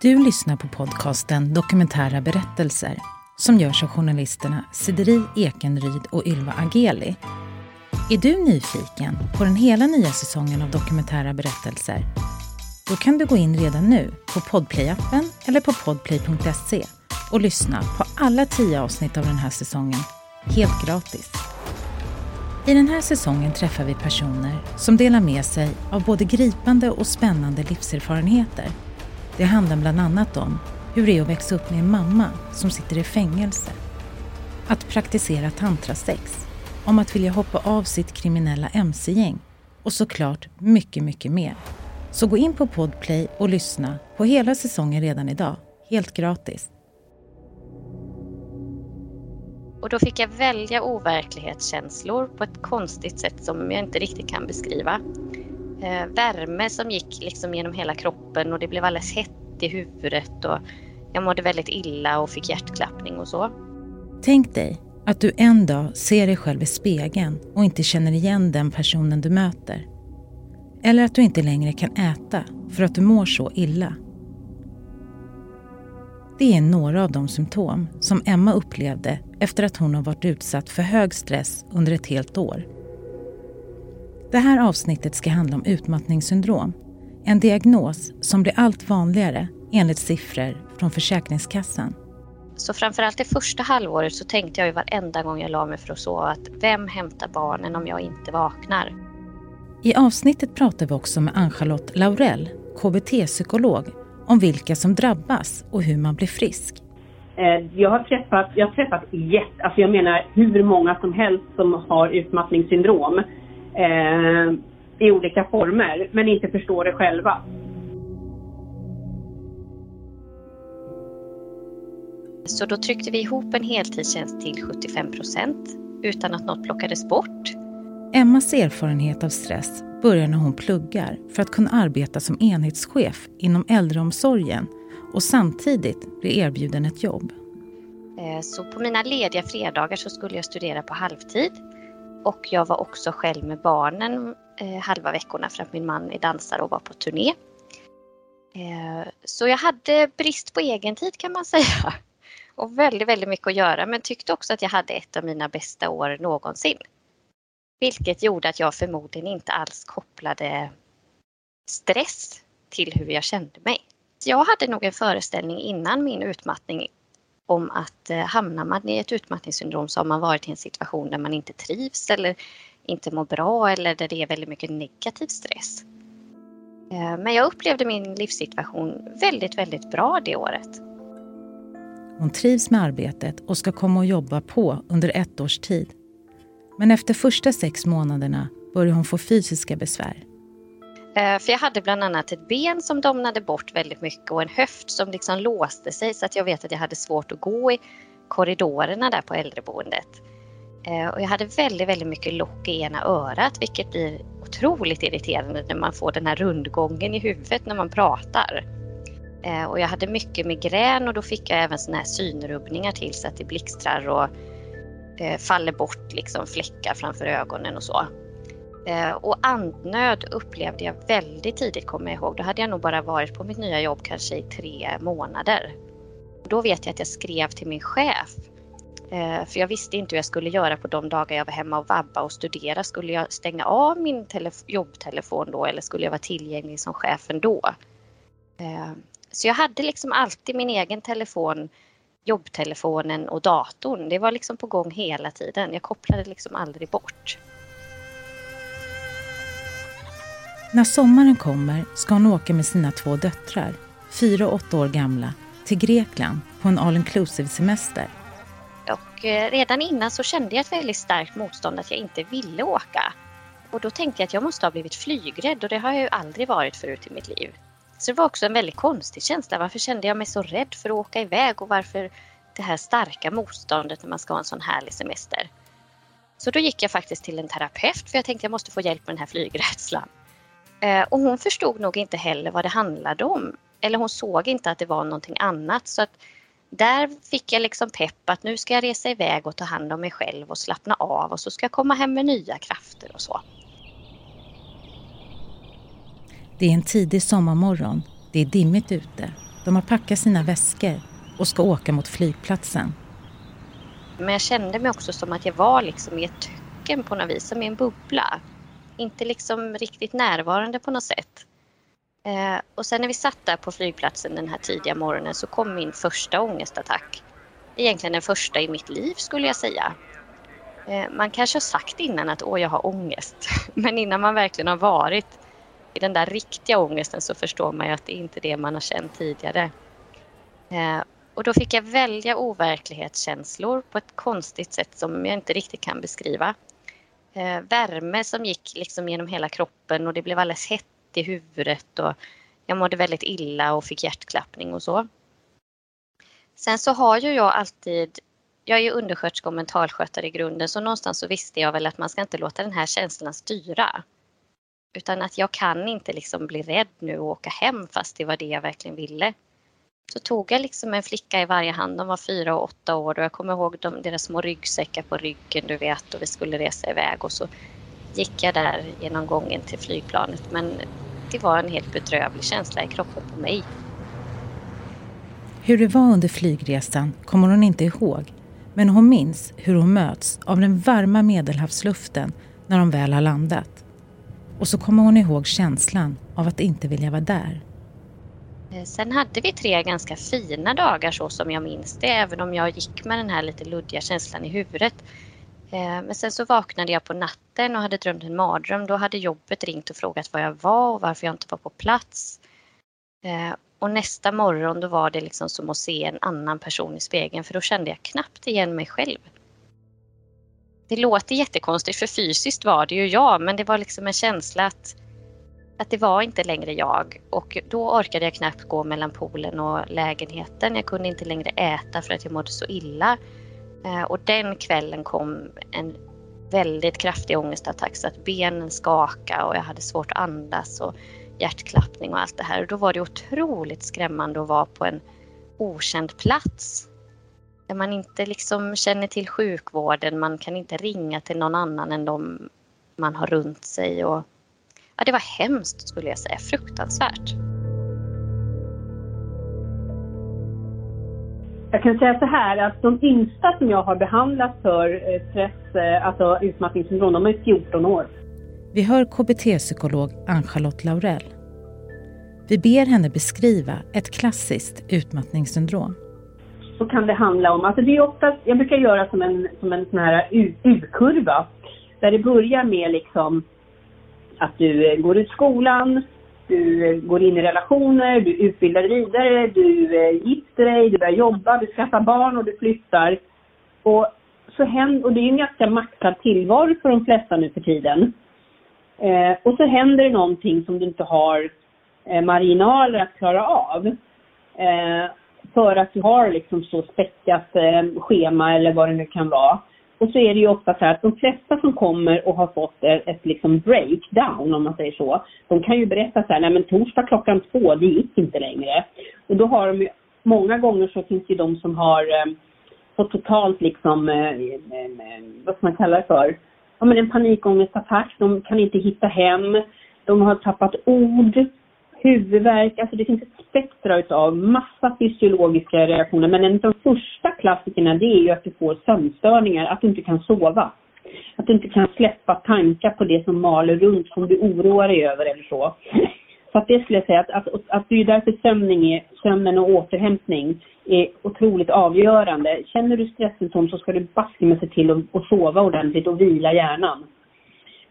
Du lyssnar på podcasten Dokumentära berättelser som görs av journalisterna Sideri Ekenryd och Ylva Ageli. Är du nyfiken på den hela nya säsongen av Dokumentära berättelser? Då kan du gå in redan nu på Podplay-appen eller på podplay.se och lyssna på alla tio avsnitt av den här säsongen helt gratis. I den här säsongen träffar vi personer som delar med sig av både gripande och spännande livserfarenheter. Det handlar bland annat om hur det är att växa upp med en mamma som sitter i fängelse. Att praktisera tantrasex, om att vilja hoppa av sitt kriminella mc-gäng och såklart mycket, mycket mer. Så gå in på Podplay och lyssna på hela säsongen redan idag, helt gratis. Och då fick jag välja overklighetskänslor på ett konstigt sätt som jag inte riktigt kan beskriva. Eh, värme som gick liksom genom hela kroppen och det blev alldeles hett i huvudet och jag mådde väldigt illa och fick hjärtklappning och så. Tänk dig att du en dag ser dig själv i spegeln och inte känner igen den personen du möter. Eller att du inte längre kan äta för att du mår så illa. Det är några av de symptom som Emma upplevde efter att hon har varit utsatt för hög stress under ett helt år. Det här avsnittet ska handla om utmattningssyndrom. En diagnos som blir allt vanligare enligt siffror från Försäkringskassan. Så framförallt det första halvåret så tänkte jag ju varenda gång jag la mig för att sova att vem hämtar barnen om jag inte vaknar? I avsnittet pratar vi också med Ann-Charlotte Laurell, KBT-psykolog, om vilka som drabbas och hur man blir frisk. Eh, jag har träffat, jag har träffat jätte, alltså jag menar hur många som helst som har utmattningssyndrom eh, i olika former, men inte förstår det själva. Så då tryckte vi ihop en heltidstjänst till 75 procent utan att något plockades bort. Emmas erfarenhet av stress börjar när hon pluggar för att kunna arbeta som enhetschef inom äldreomsorgen och samtidigt bli erbjuden ett jobb. Eh, så på mina lediga fredagar så skulle jag studera på halvtid och jag var också själv med barnen eh, halva veckorna för att min man är dansare och var på turné. Eh, så jag hade brist på egen tid kan man säga och väldigt, väldigt mycket att göra men tyckte också att jag hade ett av mina bästa år någonsin. Vilket gjorde att jag förmodligen inte alls kopplade stress till hur jag kände mig. Jag hade nog en föreställning innan min utmattning om att eh, hamnar man i ett utmattningssyndrom så har man varit i en situation där man inte trivs eller inte mår bra eller där det är väldigt mycket negativ stress. Eh, men jag upplevde min livssituation väldigt, väldigt bra det året. Hon trivs med arbetet och ska komma och jobba på under ett års tid. Men efter första sex månaderna börjar hon få fysiska besvär. Eh, för jag hade bland annat ett ben som domnade bort väldigt mycket och en höft som liksom låste sig så att jag vet att jag hade svårt att gå i korridorerna där på äldreboendet. Eh, och jag hade väldigt, väldigt mycket lock i ena örat vilket blir otroligt irriterande när man får den här rundgången i huvudet när man pratar. Eh, och jag hade mycket migrän och då fick jag även såna här synrubbningar till så att det blixtrar och faller bort liksom fläckar framför ögonen och så. Eh, och andnöd upplevde jag väldigt tidigt kommer jag ihåg. Då hade jag nog bara varit på mitt nya jobb kanske i tre månader. Då vet jag att jag skrev till min chef. Eh, för jag visste inte hur jag skulle göra på de dagar jag var hemma och vabba och studera. Skulle jag stänga av min jobbtelefon då eller skulle jag vara tillgänglig som chef ändå? Eh, så jag hade liksom alltid min egen telefon, jobbtelefonen och datorn. Det var liksom på gång hela tiden. Jag kopplade liksom aldrig bort. När sommaren kommer ska hon åka med sina två döttrar, fyra och åtta år gamla, till Grekland på en all inclusive semester. Och eh, redan innan så kände jag ett väldigt starkt motstånd att jag inte ville åka. Och då tänkte jag att jag måste ha blivit flygrädd och det har jag ju aldrig varit förut i mitt liv. Så det var också en väldigt konstig känsla. Varför kände jag mig så rädd för att åka iväg och varför det här starka motståndet när man ska ha en sån härlig semester? Så då gick jag faktiskt till en terapeut för jag tänkte att jag måste få hjälp med den här flygrädslan. Eh, och hon förstod nog inte heller vad det handlade om. Eller hon såg inte att det var någonting annat. Så att där fick jag liksom pepp att nu ska jag resa iväg och ta hand om mig själv och slappna av och så ska jag komma hem med nya krafter och så. Det är en tidig sommarmorgon. Det är dimmigt ute. De har packat sina väskor och ska åka mot flygplatsen. Men jag kände mig också som att jag var liksom i ett töcken på något vis, som i en bubbla. Inte liksom riktigt närvarande på något sätt. Eh, och sen när vi satt där på flygplatsen den här tidiga morgonen så kom min första ångestattack. Egentligen den första i mitt liv skulle jag säga. Eh, man kanske har sagt innan att åh, jag har ångest. Men innan man verkligen har varit i den där riktiga ångesten så förstår man ju att det inte är det man har känt tidigare. Eh, och då fick jag välja overklighetskänslor på ett konstigt sätt som jag inte riktigt kan beskriva. Eh, värme som gick liksom genom hela kroppen och det blev alldeles hett i huvudet och jag mådde väldigt illa och fick hjärtklappning och så. Sen så har ju jag alltid, jag är ju undersköterska och mentalskötare i grunden så någonstans så visste jag väl att man ska inte låta den här känslan styra. Utan att jag kan inte liksom bli rädd nu och åka hem fast det var det jag verkligen ville. Så tog jag liksom en flicka i varje hand, de var fyra och åtta år och jag kommer ihåg de, deras små ryggsäckar på ryggen du vet och vi skulle resa iväg och så gick jag där genom gången till flygplanet men det var en helt bedrövlig känsla i kroppen på mig. Hur det var under flygresan kommer hon inte ihåg men hon minns hur hon möts av den varma medelhavsluften när de väl har landat. Och så kommer hon ihåg känslan av att inte vilja vara där. Eh, sen hade vi tre ganska fina dagar så som jag minns det, även om jag gick med den här lite luddiga känslan i huvudet. Eh, men sen så vaknade jag på natten och hade drömt en mardröm. Då hade jobbet ringt och frågat var jag var och varför jag inte var på plats. Eh, och nästa morgon då var det liksom som att se en annan person i spegeln för då kände jag knappt igen mig själv. Det låter jättekonstigt för fysiskt var det ju jag men det var liksom en känsla att att det var inte längre jag och då orkade jag knappt gå mellan poolen och lägenheten. Jag kunde inte längre äta för att jag mådde så illa. Eh, och den kvällen kom en väldigt kraftig ångestattack så att benen skakade och jag hade svårt att andas och hjärtklappning och allt det här. Och då var det otroligt skrämmande att vara på en okänd plats. Där man inte liksom känner till sjukvården, man kan inte ringa till någon annan än de man har runt sig. Och ja, det var hemskt skulle jag säga, fruktansvärt. Jag kan säga så här att de yngsta som jag har behandlat för eh, stress, eh, alltså utmattningssyndrom, de är 14 år. Vi hör KBT-psykolog Ann-Charlotte Laurell. Vi ber henne beskriva ett klassiskt utmattningssyndrom. Så kan det handla om, alltså det är ofta, jag brukar göra som en, som en sån här U-kurva. Där det börjar med liksom att du eh, går ut skolan, du eh, går in i relationer, du utbildar dig vidare, du eh, gifter dig, du börjar jobba, du skaffar barn och du flyttar. Och, så händer, och det är en ganska maxad tillvaro för de flesta nu för tiden. Eh, och så händer det någonting som du inte har eh, marginaler att klara av. Eh, för att du har liksom så späckat schema eller vad det nu kan vara. Och så är det ju ofta så här att de flesta som kommer och har fått ett, ett liksom breakdown, om man säger så, de kan ju berätta så här, nej men torsdag klockan två, det gick inte längre. Och då har de ju, många gånger så finns det ju de som har eh, fått totalt liksom, eh, eh, vad ska man kalla det för, ja men en panikångestattack, de kan inte hitta hem, de har tappat ord, huvudvärk, alltså det finns ett spektra utav massa fysiologiska reaktioner. Men en av de första klassikerna det är ju att du får sömnstörningar, att du inte kan sova. Att du inte kan släppa tankar på det som maler runt som du oroar dig över eller så. Så att det skulle jag säga att, att, att det är därför sömning är, sömnen och återhämtning är otroligt avgörande. Känner du stresssymptom så ska du baske med se till att, och sova ordentligt och vila hjärnan.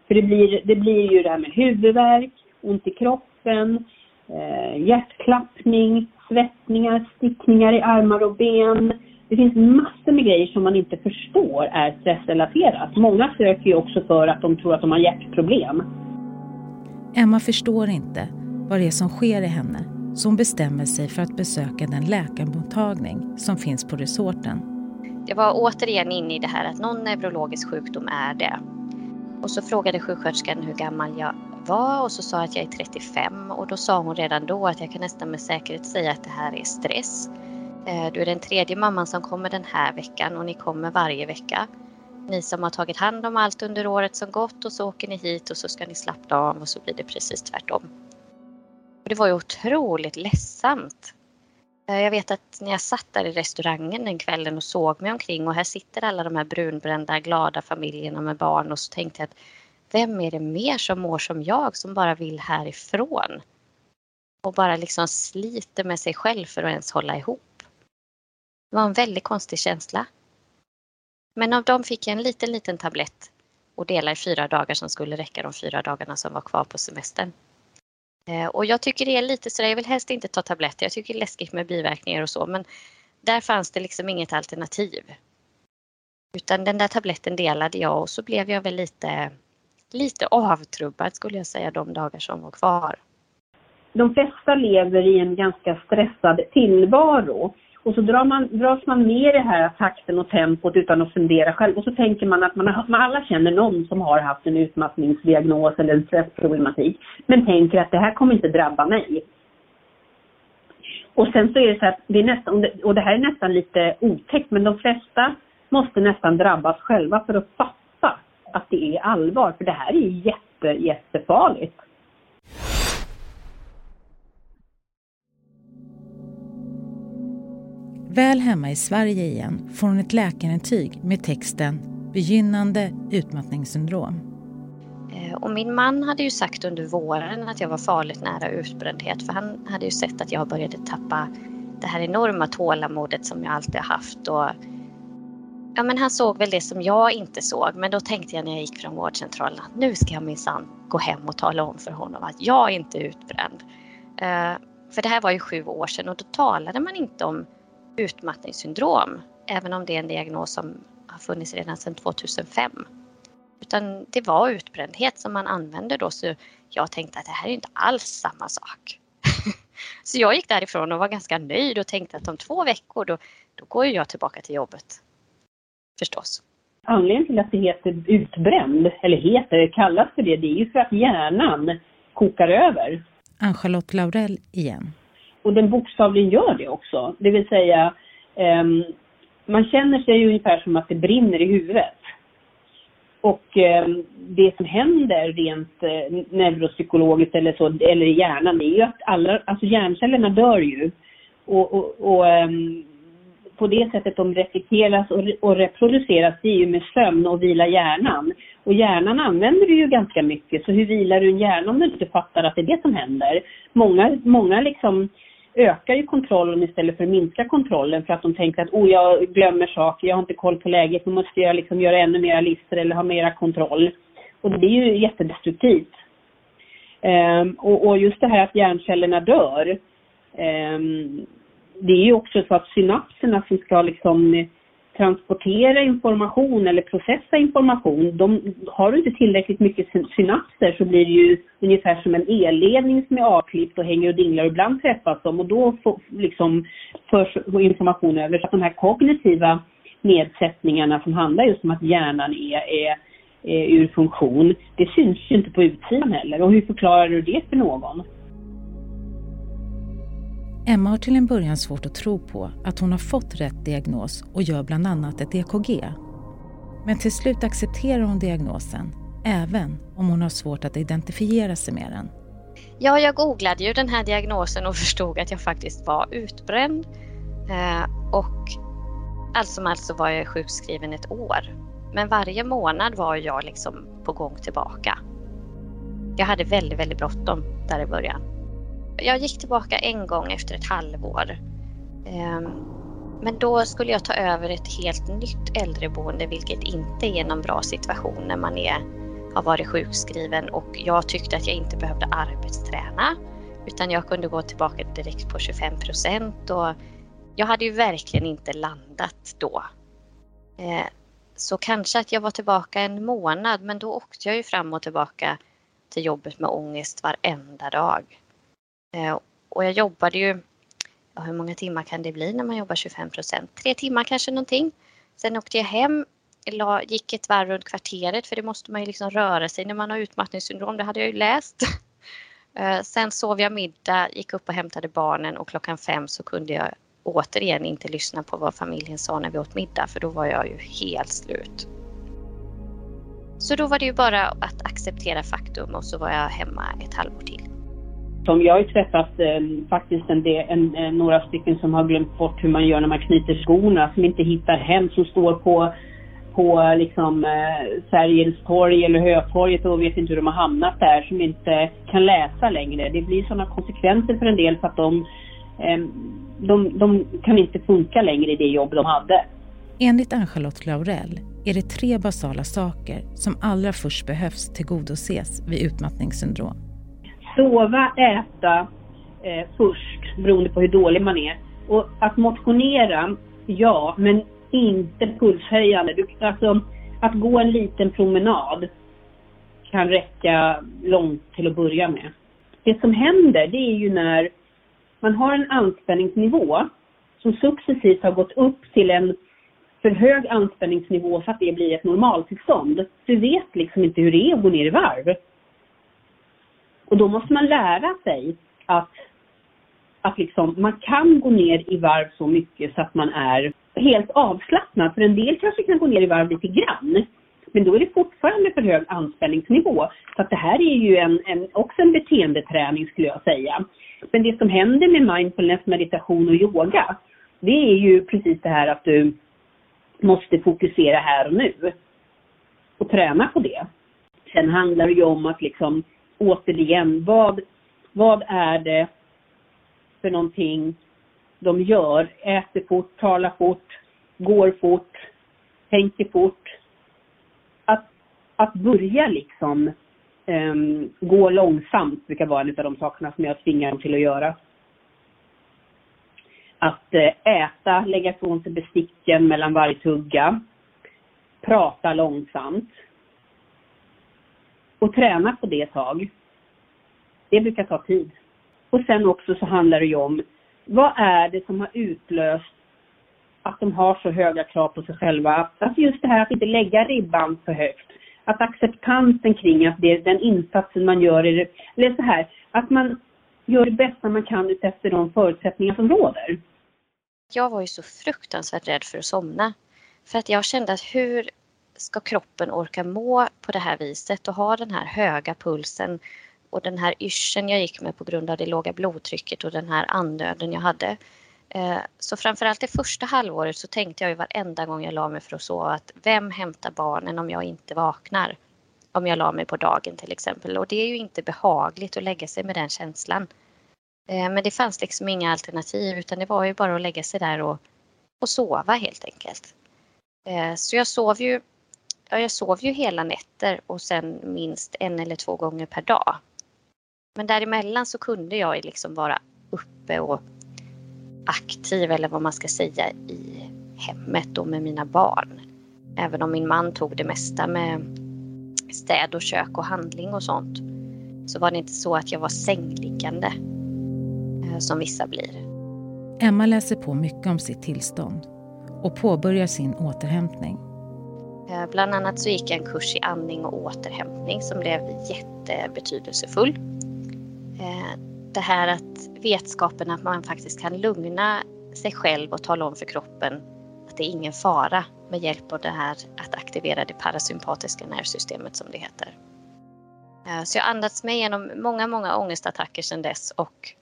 För det blir, det blir ju det här med huvudvärk, ont i kroppen, eh, hjärtklappning, svettningar, stickningar i armar och ben. Det finns massor med grejer som man inte förstår är stressrelaterat. Många söker ju också för att de tror att de har hjärtproblem. Emma förstår inte vad det är som sker i henne så hon bestämmer sig för att besöka den läkarmottagning som finns på resorten. Jag var återigen inne i det här att någon neurologisk sjukdom är det. Och så frågade sjuksköterskan hur gammal jag var och så sa jag att jag är 35 och då sa hon redan då att jag kan nästan med säkerhet säga att det här är stress. Eh, du är den tredje mamman som kommer den här veckan och ni kommer varje vecka. Ni som har tagit hand om allt under året som gått och så åker ni hit och så ska ni slappna av och så blir det precis tvärtom. Och det var ju otroligt ledsamt. Eh, jag vet att när jag satt där i restaurangen den kvällen och såg mig omkring och här sitter alla de här brunbrända glada familjerna med barn och så tänkte jag att vem är det mer som mår som jag som bara vill härifrån? Och bara liksom sliter med sig själv för att ens hålla ihop. Det var en väldigt konstig känsla. Men av dem fick jag en liten, liten tablett och dela i fyra dagar som skulle räcka de fyra dagarna som var kvar på semestern. Eh, och jag tycker det är lite sådär, jag vill helst inte ta tabletter, jag tycker det är läskigt med biverkningar och så men där fanns det liksom inget alternativ. Utan den där tabletten delade jag och så blev jag väl lite, lite avtrubbad skulle jag säga de dagar som var kvar. De flesta lever i en ganska stressad tillvaro och så drar man, dras man ner i det här takten och tempot utan att fundera själv. Och så tänker man att man, har, man alla känner någon som har haft en utmattningsdiagnos eller en stressproblematik. Men tänker att det här kommer inte drabba mig. Och sen så är det så att det är nästan, och det här är nästan lite otäckt, men de flesta måste nästan drabbas själva för att fatta att det är allvar. För det här är jätte, jättefarligt. Väl hemma i Sverige igen får hon ett läkarintyg med texten begynnande utmattningssyndrom. Eh, och min man hade ju sagt under våren att jag var farligt nära utbrändhet för han hade ju sett att jag började tappa det här enorma tålamodet som jag alltid har haft. Och, ja, men han såg väl det som jag inte såg men då tänkte jag när jag gick från vårdcentralen att nu ska jag minsann gå hem och tala om för honom att jag är inte är utbränd. Eh, för det här var ju sju år sedan och då talade man inte om utmattningssyndrom, även om det är en diagnos som har funnits redan sedan 2005. Utan det var utbrändhet som man använde då, så jag tänkte att det här är inte alls samma sak. så jag gick därifrån och var ganska nöjd och tänkte att om två veckor då, då går jag tillbaka till jobbet. Förstås. Anledningen till att det heter utbränd, eller heter, kallas för det, det är ju för att hjärnan kokar över. Ann-Charlotte Laurell igen. Och den bokstavligen gör det också. Det vill säga, um, man känner sig ungefär som att det brinner i huvudet. Och eh, det som händer rent eh, neuropsykologiskt eller så, eller i hjärnan, det är ju att alla, alltså hjärncellerna dör ju. Och, och, och eh, på det sättet de reflekteras och, och reproduceras, det är ju med sömn och vila hjärnan. Och hjärnan använder du ju ganska mycket, så hur vilar du en hjärna om du inte fattar att det är det som händer? Många, många liksom ökar ju kontrollen istället för att minska kontrollen för att de tänker att oh, jag glömmer saker, jag har inte koll på läget, nu måste jag liksom göra ännu mera listor eller ha mera kontroll. Och det är ju jättedestruktivt. Um, och, och, just det här att hjärncellerna dör, um, det är ju också så att synapserna som ska liksom eh, transportera information eller processa information, de, har du inte tillräckligt mycket synapser så blir det ju ungefär som en elledning som är avklippt och hänger och dinglar och ibland träffas de och då får, liksom, förs information över. Så att de här kognitiva nedsättningarna som handlar just om att hjärnan är, är, är ur funktion, det syns ju inte på utsidan heller. Och hur förklarar du det för någon? Emma har till en början svårt att tro på att hon har fått rätt diagnos och gör bland annat ett EKG. Men till slut accepterar hon diagnosen, även om hon har svårt att identifiera sig med den. Ja, jag googlade ju den här diagnosen och förstod att jag faktiskt var utbränd. Eh, och allt som allt så var jag sjukskriven ett år. Men varje månad var jag liksom på gång tillbaka. Jag hade väldigt, väldigt bråttom där i början. Jag gick tillbaka en gång efter ett halvår. Ehm, men då skulle jag ta över ett helt nytt äldreboende vilket inte är någon bra situation när man är, har varit sjukskriven och jag tyckte att jag inte behövde arbetsträna utan jag kunde gå tillbaka direkt på 25 procent och jag hade ju verkligen inte landat då. Ehm, så kanske att jag var tillbaka en månad men då åkte jag ju fram och tillbaka till jobbet med ångest varenda dag. Eh, och jag jobbade ju, ja, hur många timmar kan det bli när man jobbar 25 procent? Tre timmar kanske någonting. Sen åkte jag hem, gick ett varv runt kvarteret för det måste man ju liksom röra sig när man har utmattningssyndrom, det hade jag ju läst. Eh, sen sov jag middag, gick upp och hämtade barnen och klockan fem så kunde jag återigen inte lyssna på vad familjen sa när vi åt middag för då var jag ju helt slut. Så då var det ju bara att acceptera faktum och så var jag hemma ett halvår till som jag har ju träffat eh, faktiskt en del, en, en, några stycken som har glömt bort hur man gör när man knyter skorna, som inte hittar hem, som står på, på liksom eh, Sergels torg eller Hötorget och vet inte hur de har hamnat där, som inte kan läsa längre. Det blir sådana konsekvenser för en del för att de, eh, de, de kan inte funka längre i det jobb de hade. Enligt Ann-Charlotte Laurell är det tre basala saker som allra först behövs tillgodoses vid utmattningssyndrom. Sova, äta eh, först, beroende på hur dålig man är. Och att motionera, ja, men inte pulshöjande. Du, alltså, att gå en liten promenad kan räcka långt till att börja med. Det som händer, det är ju när man har en anspänningsnivå som successivt har gått upp till en för hög anspänningsnivå så att det blir ett normaltillstånd. Du vet liksom inte hur det är att gå ner i varv. Och då måste man lära sig att, att liksom, man kan gå ner i varv så mycket så att man är helt avslappnad. För en del kanske kan gå ner i varv lite grann. Men då är det fortfarande för hög anspänningsnivå. Så att det här är ju en, en, också en beteendeträning skulle jag säga. Men det som händer med mindfulness, meditation och yoga, det är ju precis det här att du måste fokusera här och nu. Och träna på det. Sen handlar det ju om att liksom återigen, vad, vad är det för någonting de gör? Äter fort, talar fort, går fort, tänker fort. Att, att börja liksom um, gå långsamt brukar vara en av de sakerna som jag tvingar dem till att göra. Att eh, äta, lägga ifrån sig besticken mellan varje tugga. Prata långsamt och träna på det ett tag. Det brukar ta tid. Och sen också så handlar det ju om vad är det som har utlöst att de har så höga krav på sig själva. Alltså just det här att inte lägga ribban för högt. Att acceptansen kring att det är den insatsen man gör, eller så här, att man gör det bästa man kan utefter de förutsättningar som råder. Jag var ju så fruktansvärt rädd för att somna. För att jag kände att hur ska kroppen orka må på det här viset och ha den här höga pulsen och den här yrseln jag gick med på grund av det låga blodtrycket och den här andnöden jag hade. Eh, så framförallt det första halvåret så tänkte jag ju varenda gång jag la mig för att sova att vem hämtar barnen om jag inte vaknar? Om jag la mig på dagen till exempel och det är ju inte behagligt att lägga sig med den känslan. Eh, men det fanns liksom inga alternativ utan det var ju bara att lägga sig där och, och sova helt enkelt. Eh, så jag sov ju ja, jag sov ju hela nätter och sen minst en eller två gånger per dag. Men däremellan så kunde jag liksom vara uppe och aktiv eller vad man ska säga i hemmet och med mina barn. Även om min man tog det mesta med städ och kök och handling och sånt så var det inte så att jag var sängliggande eh, som vissa blir. Emma läser på mycket om sitt tillstånd och påbörjar sin återhämtning. Eh, bland annat så gick jag en kurs i andning och återhämtning som blev jättebetydelsefull. Eh, det här att vetskapen att man faktiskt kan lugna sig själv och tala om för kroppen att det är ingen fara med hjälp av det här att aktivera det parasympatiska nervsystemet som det heter. Eh, så jag har andats mig igenom många, många ångestattacker sedan dess och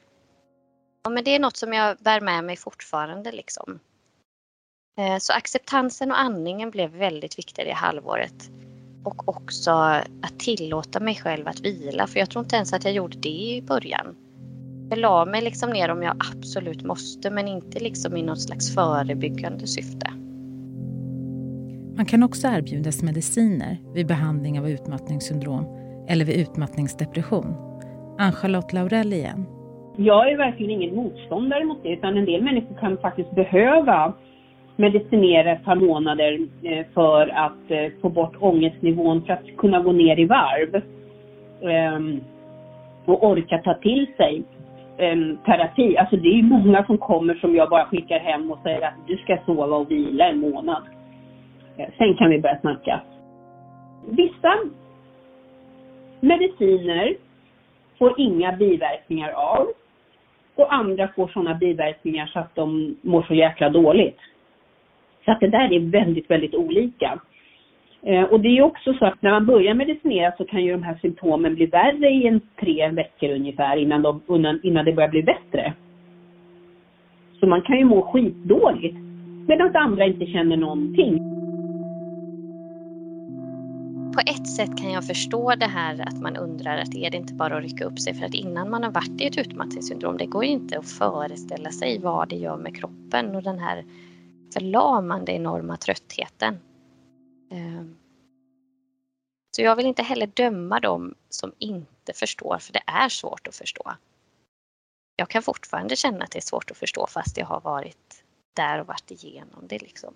ja, men det är något som jag bär med mig fortfarande liksom. Eh, så acceptansen och andningen blev väldigt viktig det halvåret. Och också att tillåta mig själv att vila, för jag tror inte ens att jag gjorde det i början. Jag la mig liksom ner om jag absolut måste, men inte liksom i något slags förebyggande syfte. Man kan också erbjudas mediciner vid behandling av utmattningssyndrom eller vid utmattningsdepression. Ann-Charlotte Laurell igen. Jag är verkligen ingen motståndare mot det, utan en del människor kan faktiskt behöva medicinera ett par månader eh, för att eh, få bort ångestnivån för att kunna gå ner i varv. Ehm, och orka ta till sig ehm, terapi. Alltså det är många som kommer som jag bara skickar hem och säger att du ska sova och vila en månad. Eh, sen kan vi börja snacka. Vissa mediciner får inga biverkningar av och andra får sådana biverkningar så att de mår så jäkla dåligt. Så att det där är väldigt, väldigt olika. Eh, och det är också så att när man börjar medicinera så kan ju de här symptomen bli värre i en tre veckor ungefär innan, de, innan, innan det börjar bli bättre. Så man kan ju må skitdåligt medan andra inte känner någonting. På ett sätt kan jag förstå det här att man undrar att är det inte bara att rycka upp sig för att innan man har varit i ett utmattningssyndrom det går ju inte att föreställa sig vad det gör med kroppen och den här förlamande enorma tröttheten. Ehm. Så jag vill inte heller döma dem som inte förstår, för det är svårt att förstå. Jag kan fortfarande känna att det är svårt att förstå fast jag har varit där och varit igenom det. Liksom.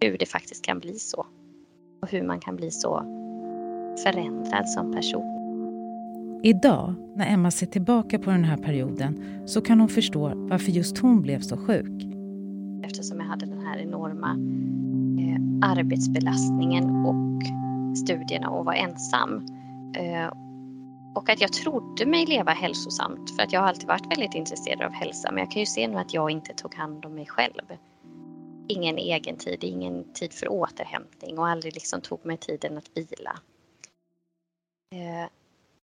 Hur det faktiskt kan bli så. Och hur man kan bli så förändrad som person. Idag, när Emma ser tillbaka på den här perioden, så kan hon förstå varför just hon blev så sjuk. Eftersom jag hade den här enorma eh, arbetsbelastningen och studierna och var ensam. Eh, och att jag trodde mig leva hälsosamt för att jag har alltid varit väldigt intresserad av hälsa men jag kan ju se nu att jag inte tog hand om mig själv. Ingen egen tid, ingen tid för återhämtning och aldrig liksom tog mig tiden att vila. Eh,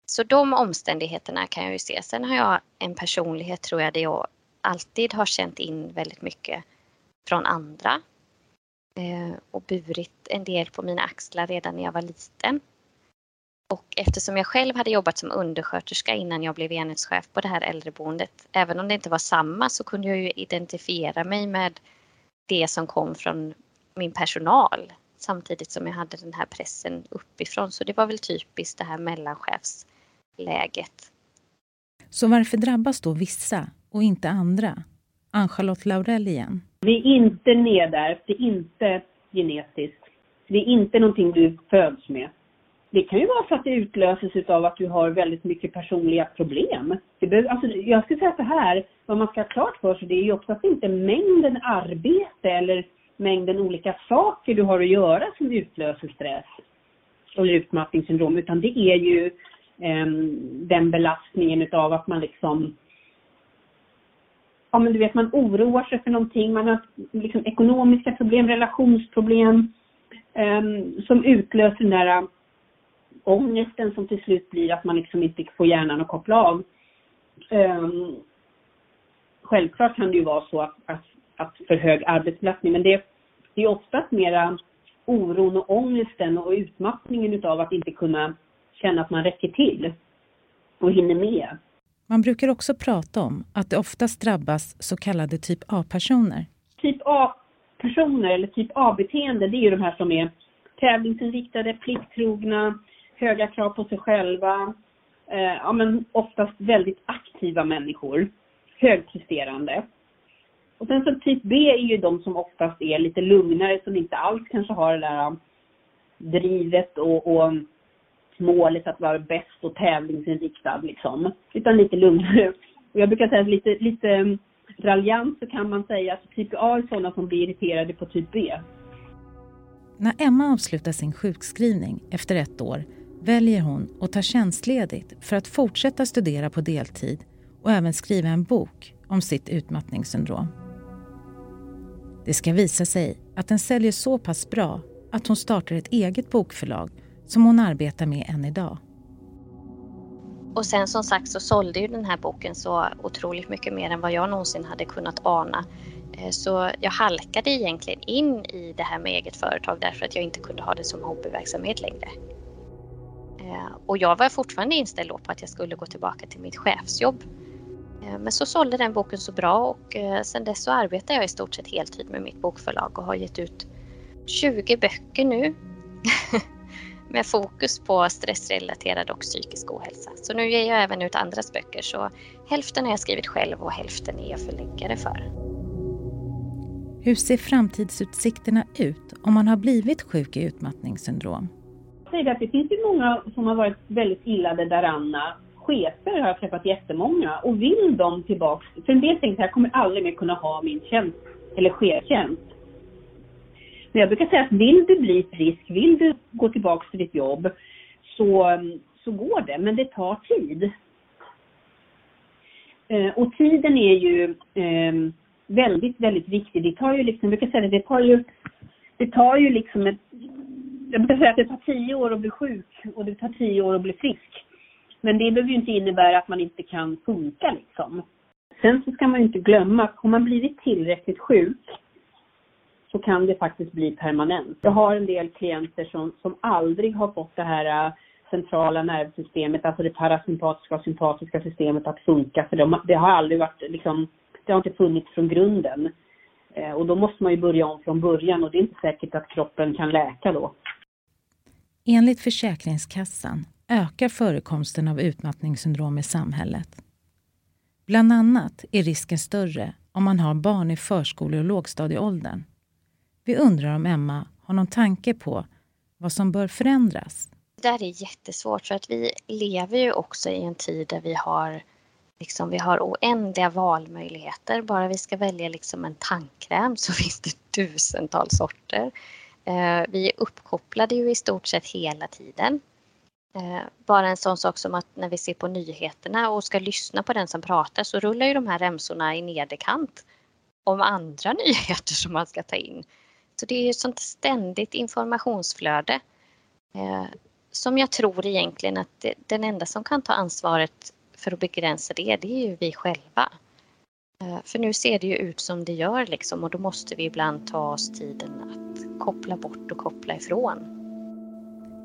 så de omständigheterna kan jag ju se. Sen har jag en personlighet tror jag där jag alltid har känt in väldigt mycket från andra eh, och burit en del på mina axlar redan när jag var liten. Och eftersom jag själv hade jobbat som undersköterska innan jag blev enhetschef på det här äldreboendet, även om det inte var samma så kunde jag ju identifiera mig med det som kom från min personal samtidigt som jag hade den här pressen uppifrån. Så det var väl typiskt det här mellanchefsläget. Så varför drabbas då vissa och inte andra? Ann-Charlotte Laurell igen. Det är inte nedärvt, det är inte genetiskt. Det är inte någonting du föds med. Det kan ju vara för att det utlöses av att du har väldigt mycket personliga problem. Behöver, alltså, jag skulle säga så här, vad man ska ha klart för sig det är ju också att det inte är mängden arbete eller mängden olika saker du har att göra som utlöser stress eller utmattningssyndrom, utan det är ju eh, den belastningen utav att man liksom ja men du vet man oroar sig för någonting, man har liksom ekonomiska problem, relationsproblem eh, som utlöser den där äh, ångesten som till slut blir att man liksom inte får hjärnan att koppla av. Eh, självklart kan det ju vara så att, att, att för hög arbetsbelastning, men det, det är oftast mera oron och ångesten och utmattningen utav att inte kunna känna att man räcker till och hinner med. Man brukar också prata om att det oftast drabbas så kallade typ A-personer. Typ A-personer eller typ A-beteende, det är ju de här som är tävlingsinriktade, plikttrogna, höga krav på sig själva, eh, ja men oftast väldigt aktiva människor, högpresterande. Och sen så typ B är ju de som oftast är lite lugnare, som inte alls kanske har det där drivet och, och målet att vara bäst och tävlingsinriktad liksom. Utan lite lugnare. Och jag brukar säga lite, lite mm, raljant så kan man säga att typ A är sådana som blir irriterade på typ B. När Emma avslutar sin sjukskrivning efter ett år väljer hon att ta tjänstledigt för att fortsätta studera på deltid och även skriva en bok om sitt utmattningssyndrom. Det ska visa sig att den säljer så pass bra att hon startar ett eget bokförlag som hon arbetar med än idag. Och sen som sagt så sålde ju den här boken så otroligt mycket mer än vad jag någonsin hade kunnat ana. Eh, så jag halkade egentligen in i det här med eget företag därför att jag inte kunde ha det som hobbyverksamhet längre. Eh, och jag var fortfarande inställd på att jag skulle gå tillbaka till mitt chefsjobb. Eh, men så sålde den boken så bra och sen dess så arbetar jag i stort sett heltid med mitt bokförlag och har gett ut 20 böcker nu. med fokus på stressrelaterad och psykisk ohälsa. Så nu ger jag även ut andras böcker så hälften har jag skrivit själv och hälften är jag förläggare för. Hur ser framtidsutsikterna ut om man har blivit sjuk i utmattningssyndrom? att det finns ju många som har varit väldigt illa däranna. Chefer har jag träffat jättemånga och vill de tillbaks, för en del tänker att jag kommer aldrig mer kunna ha min tjänst eller chefstjänst. Men jag brukar säga att vill du bli frisk, vill du gå tillbaka till ditt jobb, så, så går det, men det tar tid. Eh, och tiden är ju eh, väldigt, väldigt viktig. Det tar ju liksom, jag brukar säga det, det tar ju, det tar ju liksom ett, jag brukar säga att det tar tio år att bli sjuk och det tar tio år att bli frisk. Men det behöver ju inte innebära att man inte kan funka liksom. Sen så ska man ju inte glömma att har man blivit tillräckligt sjuk så kan det faktiskt bli permanent. Jag har en del klienter som, som aldrig har fått det här äh, centrala nervsystemet, alltså det parasympatiska och sympatiska systemet att funka. För de, det har aldrig varit liksom, det har inte funnits från grunden. Eh, och då måste man ju börja om från början och det är inte säkert att kroppen kan läka då. Enligt Försäkringskassan ökar förekomsten av utmattningssyndrom i samhället. Bland annat är risken större om man har barn i förskole och lågstadieåldern. Vi undrar om Emma har någon tanke på vad som bör förändras. Det där är jättesvårt för att vi lever ju också i en tid där vi har liksom, vi har oändliga valmöjligheter. Bara vi ska välja liksom en tandkräm så finns det tusentals sorter. Eh, vi är uppkopplade ju i stort sett hela tiden. Eh, bara en sån sak som att när vi ser på nyheterna och ska lyssna på den som pratar så rullar ju de här remsorna i nederkant om andra nyheter som man ska ta in. Så det är ett sånt ständigt informationsflöde eh, som jag tror egentligen att det, den enda som kan ta ansvaret för att begränsa det, det är ju vi själva. Eh, för nu ser det ju ut som det gör liksom och då måste vi ibland ta oss tiden att koppla bort och koppla ifrån.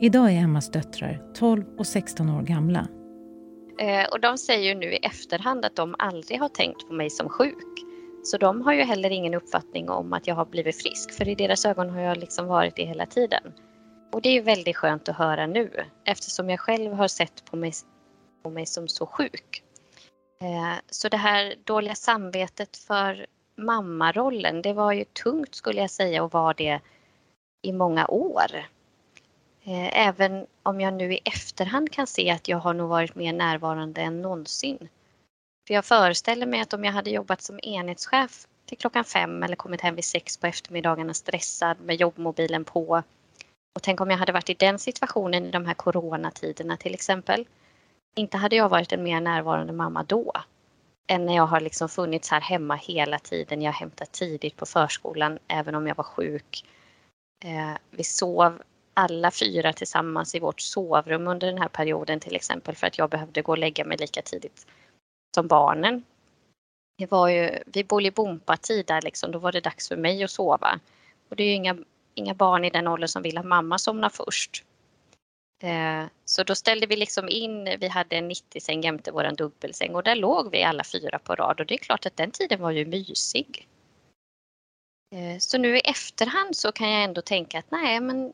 Idag är Emmas döttrar 12 och 16 år gamla. Eh, och de säger ju nu i efterhand att de aldrig har tänkt på mig som sjuk. Så de har ju heller ingen uppfattning om att jag har blivit frisk, för i deras ögon har jag liksom varit det hela tiden. Och det är väldigt skönt att höra nu, eftersom jag själv har sett på mig, på mig som så sjuk. Eh, så det här dåliga samvetet för mammarollen, det var ju tungt skulle jag säga och var det i många år. Eh, även om jag nu i efterhand kan se att jag har nog varit mer närvarande än någonsin. För jag föreställer mig att om jag hade jobbat som enhetschef till klockan fem eller kommit hem vid sex på eftermiddagarna stressad med jobbmobilen på. Och tänk om jag hade varit i den situationen i de här coronatiderna till exempel. Inte hade jag varit en mer närvarande mamma då. Än när jag har liksom funnits här hemma hela tiden. Jag hämtat tidigt på förskolan även om jag var sjuk. Eh, vi sov alla fyra tillsammans i vårt sovrum under den här perioden till exempel för att jag behövde gå och lägga mig lika tidigt som barnen. Det var ju vid Bolibompa-tid där liksom, då var det dags för mig att sova. Och det är ju inga, inga barn i den åldern som vill att mamma somnar först. Eh, så då ställde vi liksom in, vi hade en 90-säng jämte vår dubbelsäng och där låg vi alla fyra på rad och det är klart att den tiden var ju mysig. Eh, så nu i efterhand så kan jag ändå tänka att nej men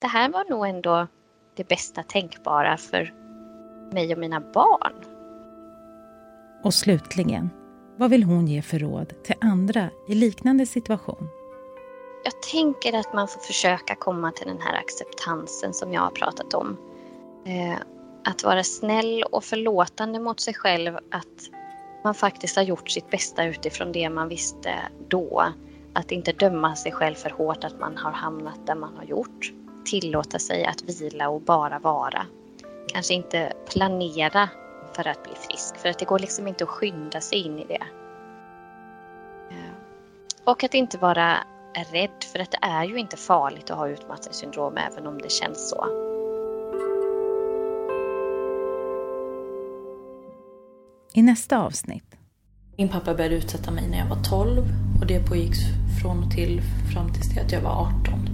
det här var nog ändå det bästa tänkbara för mig och mina barn. Och slutligen, vad vill hon ge för råd till andra i liknande situation? Jag tänker att man får försöka komma till den här acceptansen som jag har pratat om. Eh, att vara snäll och förlåtande mot sig själv att man faktiskt har gjort sitt bästa utifrån det man visste då. Att inte döma sig själv för hårt att man har hamnat där man har gjort. Tillåta sig att vila och bara vara. Kanske inte planera för att bli frisk. För att det går liksom inte att skynda sig in i det. Eh, och att inte vara rädd för att det är ju inte farligt att ha utmattningssyndrom även om det känns så. I nästa avsnitt. Min pappa började utsätta mig när jag var 12 och det pågick från och till fram tills det att jag var 18.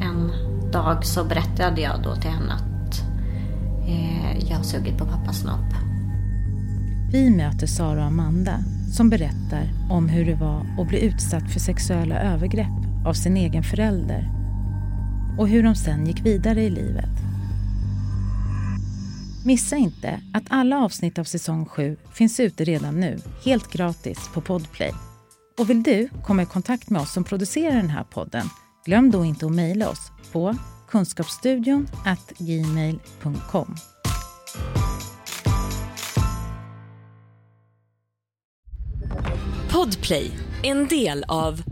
En dag så berättade jag då till henne att Eh, jag har sugit på pappas snopp. Vi möter Sara och Amanda som berättar om hur det var att bli utsatt för sexuella övergrepp av sin egen förälder och hur de sen gick vidare i livet. Missa inte att alla avsnitt av säsong 7 finns ute redan nu, helt gratis på Podplay. Och vill du komma i kontakt med oss som producerar den här podden, glöm då inte att mejla oss på kunskapsstudion gmail.com. Podplay, en del av